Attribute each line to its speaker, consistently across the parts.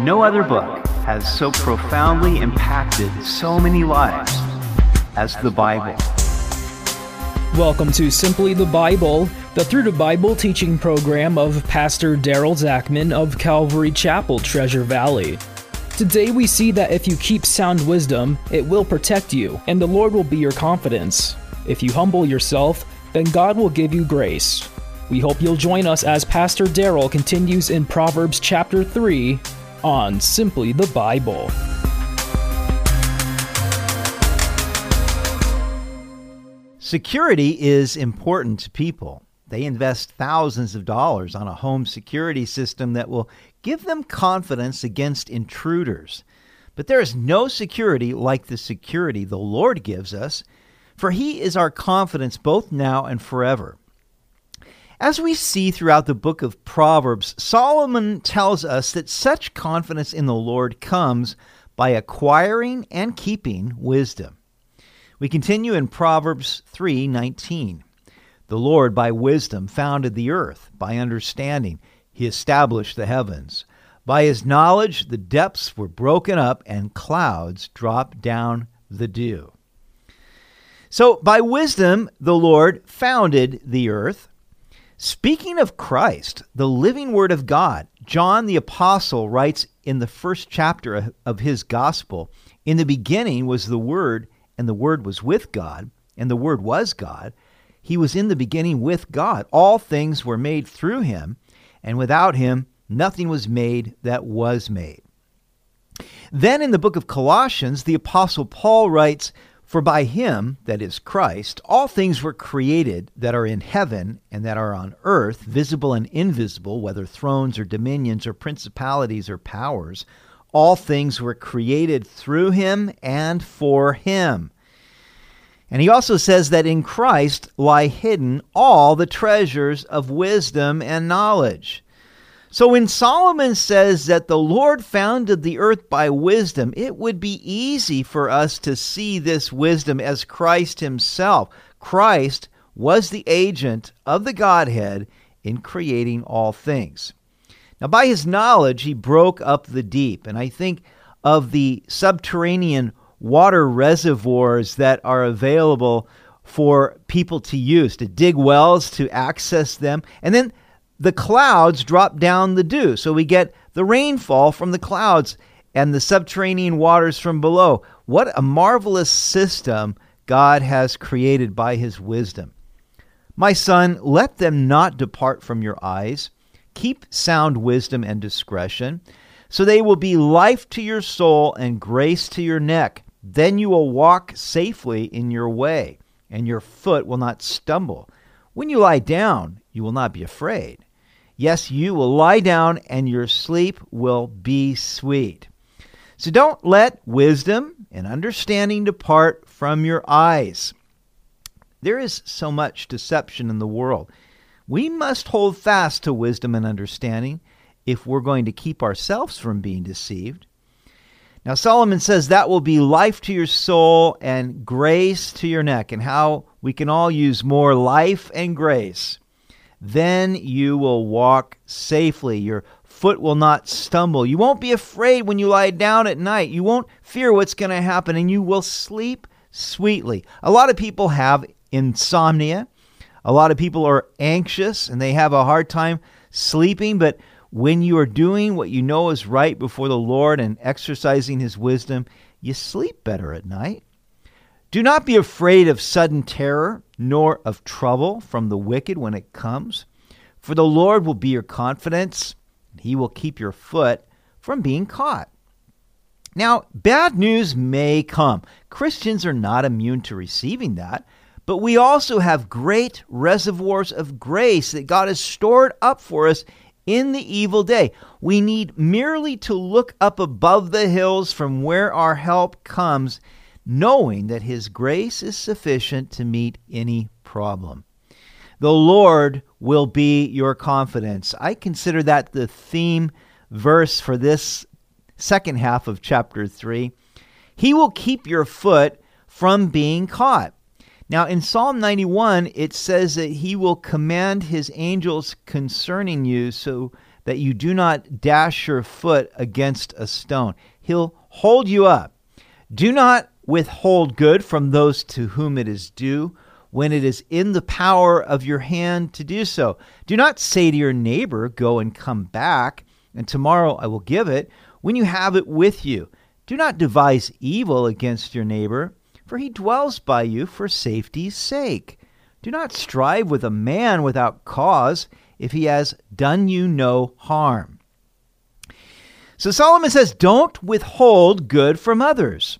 Speaker 1: No other book has so profoundly impacted so many lives as the Bible.
Speaker 2: Welcome to Simply the Bible, the Through the Bible teaching program of Pastor Daryl Zachman of Calvary Chapel, Treasure Valley. Today we see that if you keep sound wisdom, it will protect you, and the Lord will be your confidence. If you humble yourself, then God will give you grace. We hope you'll join us as Pastor Daryl continues in Proverbs chapter 3 on Simply the Bible.
Speaker 3: Security is important to people. They invest thousands of dollars on a home security system that will give them confidence against intruders. But there is no security like the security the Lord gives us, for He is our confidence both now and forever. As we see throughout the book of Proverbs, Solomon tells us that such confidence in the Lord comes by acquiring and keeping wisdom. We continue in Proverbs 3:19. The Lord by wisdom founded the earth, by understanding he established the heavens. By his knowledge the depths were broken up and clouds dropped down the dew. So by wisdom the Lord founded the earth. Speaking of Christ, the living Word of God, John the Apostle writes in the first chapter of his gospel In the beginning was the Word, and the Word was with God, and the Word was God. He was in the beginning with God. All things were made through him, and without him, nothing was made that was made. Then in the book of Colossians, the Apostle Paul writes, for by him, that is Christ, all things were created that are in heaven and that are on earth, visible and invisible, whether thrones or dominions or principalities or powers. All things were created through him and for him. And he also says that in Christ lie hidden all the treasures of wisdom and knowledge. So when Solomon says that the Lord founded the earth by wisdom, it would be easy for us to see this wisdom as Christ himself. Christ was the agent of the Godhead in creating all things. Now, by his knowledge, he broke up the deep. And I think of the subterranean water reservoirs that are available for people to use, to dig wells, to access them. And then the clouds drop down the dew. So we get the rainfall from the clouds and the subterranean waters from below. What a marvelous system God has created by his wisdom. My son, let them not depart from your eyes. Keep sound wisdom and discretion, so they will be life to your soul and grace to your neck. Then you will walk safely in your way, and your foot will not stumble. When you lie down, you will not be afraid. Yes, you will lie down and your sleep will be sweet. So don't let wisdom and understanding depart from your eyes. There is so much deception in the world. We must hold fast to wisdom and understanding if we're going to keep ourselves from being deceived. Now, Solomon says that will be life to your soul and grace to your neck, and how we can all use more life and grace then you will walk safely. Your foot will not stumble. You won't be afraid when you lie down at night. You won't fear what's going to happen, and you will sleep sweetly. A lot of people have insomnia. A lot of people are anxious and they have a hard time sleeping, but when you are doing what you know is right before the Lord and exercising His wisdom, you sleep better at night. Do not be afraid of sudden terror, nor of trouble from the wicked when it comes. For the Lord will be your confidence, and he will keep your foot from being caught. Now, bad news may come. Christians are not immune to receiving that, but we also have great reservoirs of grace that God has stored up for us in the evil day. We need merely to look up above the hills from where our help comes knowing that His grace is sufficient to meet any problem. The Lord will be your confidence. I consider that the theme verse for this second half of chapter 3. He will keep your foot from being caught. Now, in Psalm 91, it says that he will command his angels concerning you so that you do not dash your foot against a stone. He'll hold you up. Do not withhold good from those to whom it is due when it is in the power of your hand to do so. Do not say to your neighbor, Go and come back, and tomorrow I will give it, when you have it with you. Do not devise evil against your neighbor, for he dwells by you for safety's sake. Do not strive with a man without cause if he has done you no harm. So Solomon says, Don't withhold good from others.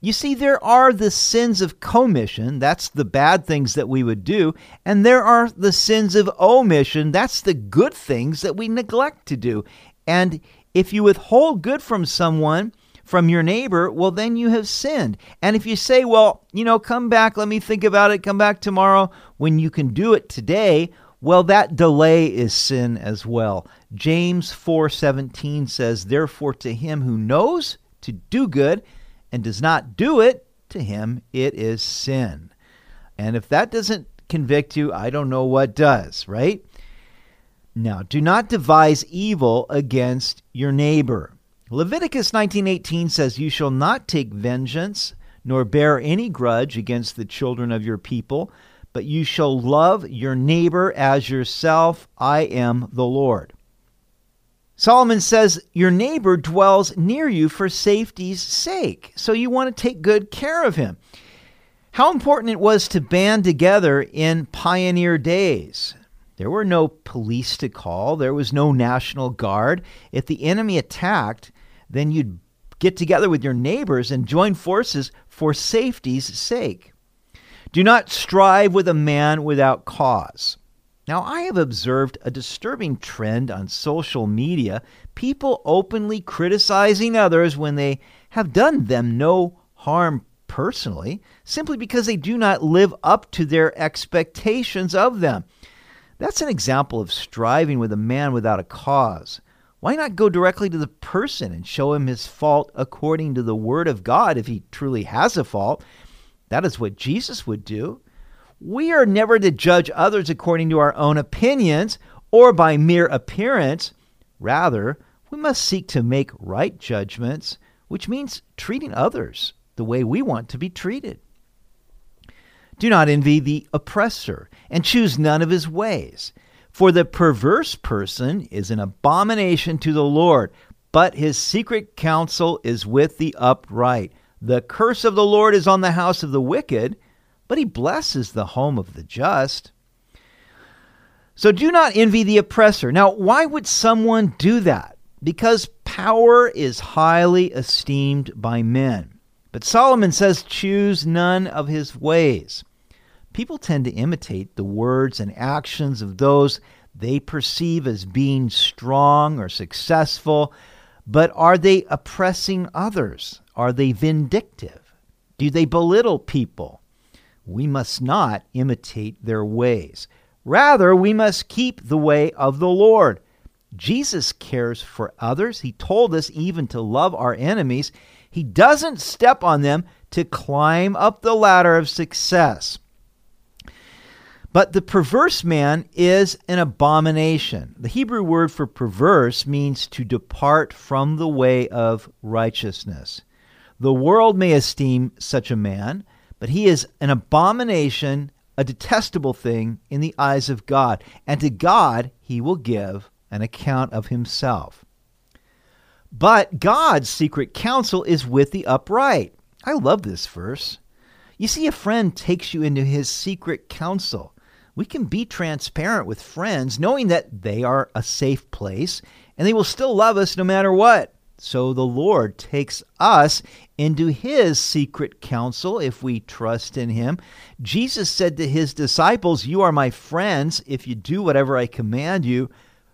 Speaker 3: You see, there are the sins of commission, that's the bad things that we would do, and there are the sins of omission, that's the good things that we neglect to do. And if you withhold good from someone, from your neighbor, well, then you have sinned. And if you say, well, you know, come back, let me think about it, come back tomorrow, when you can do it today, well, that delay is sin as well. James 4:17 says, "Therefore to him who knows to do good and does not do it, to him it is sin. And if that doesn't convict you, I don't know what does, right? Now, do not devise evil against your neighbor. Leviticus 19:18 says, "You shall not take vengeance, nor bear any grudge against the children of your people, but you shall love your neighbor as yourself. I am the Lord." Solomon says your neighbor dwells near you for safety's sake, so you want to take good care of him. How important it was to band together in pioneer days. There were no police to call, there was no National Guard. If the enemy attacked, then you'd get together with your neighbors and join forces for safety's sake. Do not strive with a man without cause. Now, I have observed a disturbing trend on social media people openly criticizing others when they have done them no harm personally, simply because they do not live up to their expectations of them. That's an example of striving with a man without a cause. Why not go directly to the person and show him his fault according to the Word of God if he truly has a fault? That is what Jesus would do. We are never to judge others according to our own opinions or by mere appearance. Rather, we must seek to make right judgments, which means treating others the way we want to be treated. Do not envy the oppressor, and choose none of his ways. For the perverse person is an abomination to the Lord, but his secret counsel is with the upright. The curse of the Lord is on the house of the wicked but he blesses the home of the just. So do not envy the oppressor. Now, why would someone do that? Because power is highly esteemed by men. But Solomon says, choose none of his ways. People tend to imitate the words and actions of those they perceive as being strong or successful, but are they oppressing others? Are they vindictive? Do they belittle people? We must not imitate their ways. Rather, we must keep the way of the Lord. Jesus cares for others. He told us even to love our enemies. He doesn't step on them to climb up the ladder of success. But the perverse man is an abomination. The Hebrew word for perverse means to depart from the way of righteousness. The world may esteem such a man but he is an abomination, a detestable thing in the eyes of God. And to God he will give an account of himself. But God's secret counsel is with the upright. I love this verse. You see, a friend takes you into his secret counsel. We can be transparent with friends, knowing that they are a safe place and they will still love us no matter what. So the Lord takes us into his secret counsel if we trust in him. Jesus said to his disciples, You are my friends if you do whatever I command you.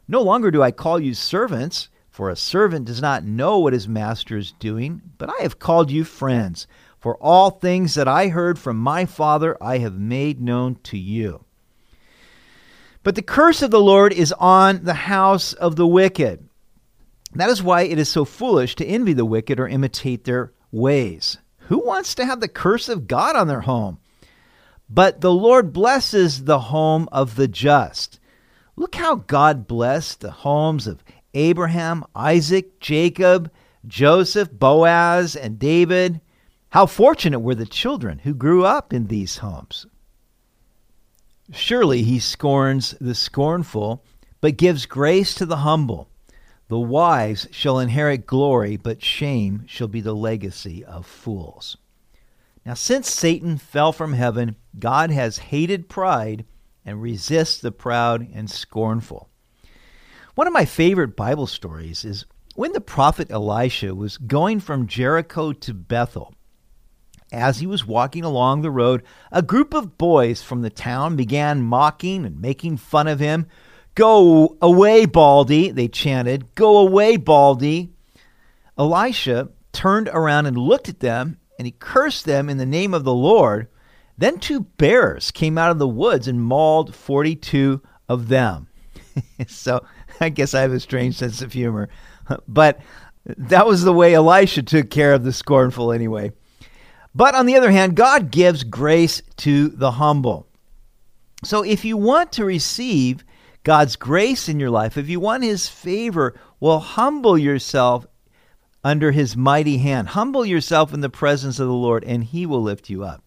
Speaker 3: No longer do I call you servants, for a servant does not know what his master is doing, but I have called you friends. For all things that I heard from my Father I have made known to you. But the curse of the Lord is on the house of the wicked. That is why it is so foolish to envy the wicked or imitate their ways. Who wants to have the curse of God on their home? But the Lord blesses the home of the just. Look how God blessed the homes of Abraham, Isaac, Jacob, Joseph, Boaz, and David. How fortunate were the children who grew up in these homes. Surely he scorns the scornful, but gives grace to the humble. The wise shall inherit glory, but shame shall be the legacy of fools. Now, since Satan fell from heaven, God has hated pride and resists the proud and scornful. One of my favorite Bible stories is when the prophet Elisha was going from Jericho to Bethel. As he was walking along the road, a group of boys from the town began mocking and making fun of him. Go away, Baldy, they chanted. Go away, Baldy. Elisha turned around and looked at them, and he cursed them in the name of the Lord. Then two bears came out of the woods and mauled 42 of them. so I guess I have a strange sense of humor. But that was the way Elisha took care of the scornful anyway. But on the other hand, God gives grace to the humble. So if you want to receive God's grace in your life, if you want His favor, well, humble yourself under His mighty hand. Humble yourself in the presence of the Lord, and He will lift you up.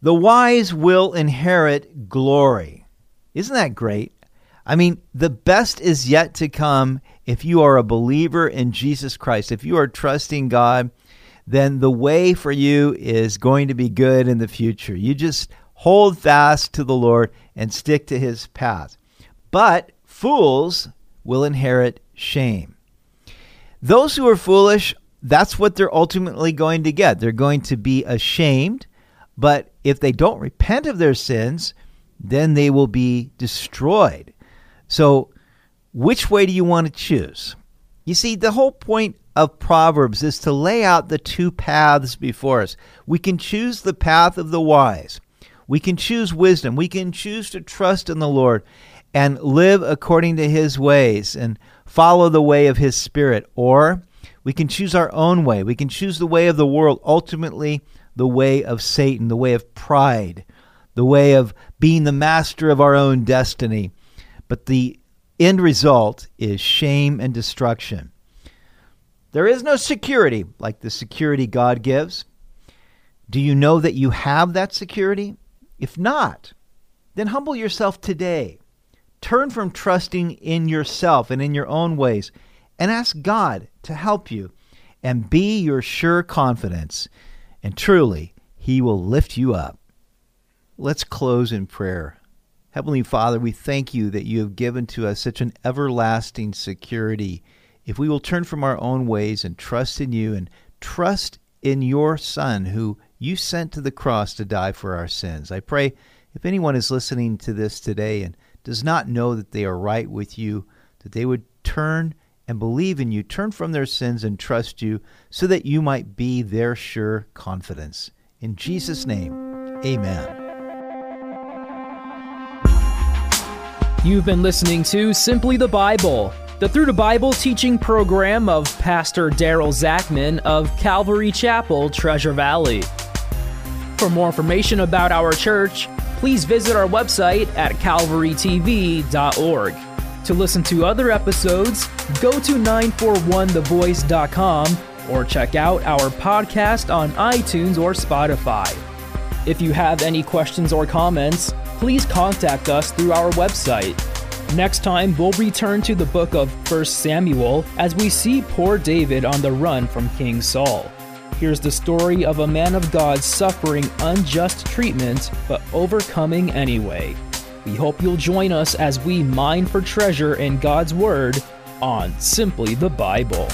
Speaker 3: The wise will inherit glory. Isn't that great? I mean, the best is yet to come if you are a believer in Jesus Christ. If you are trusting God, then the way for you is going to be good in the future. You just hold fast to the Lord and stick to his path. But fools will inherit shame. Those who are foolish, that's what they're ultimately going to get. They're going to be ashamed, but if they don't repent of their sins, then they will be destroyed. So, which way do you want to choose? You see, the whole point of Proverbs is to lay out the two paths before us. We can choose the path of the wise. We can choose wisdom. We can choose to trust in the Lord and live according to his ways and follow the way of his spirit. Or we can choose our own way. We can choose the way of the world, ultimately, the way of Satan, the way of pride, the way of being the master of our own destiny. But the end result is shame and destruction. There is no security like the security God gives. Do you know that you have that security? If not, then humble yourself today. Turn from trusting in yourself and in your own ways and ask God to help you and be your sure confidence. And truly, He will lift you up. Let's close in prayer. Heavenly Father, we thank you that you have given to us such an everlasting security. If we will turn from our own ways and trust in you and trust in your Son who you sent to the cross to die for our sins. I pray if anyone is listening to this today and does not know that they are right with you, that they would turn and believe in you, turn from their sins and trust you, so that you might be their sure confidence. In Jesus' name, amen.
Speaker 2: You've been listening to Simply the Bible, the Through the Bible teaching program of Pastor Daryl Zachman of Calvary Chapel, Treasure Valley. For more information about our church, please visit our website at calvarytv.org. To listen to other episodes, go to 941thevoice.com or check out our podcast on iTunes or Spotify. If you have any questions or comments, please contact us through our website. Next time, we'll return to the book of 1 Samuel as we see poor David on the run from King Saul. Here's the story of a man of God suffering unjust treatment but overcoming anyway. We hope you'll join us as we mine for treasure in God's Word on Simply the Bible.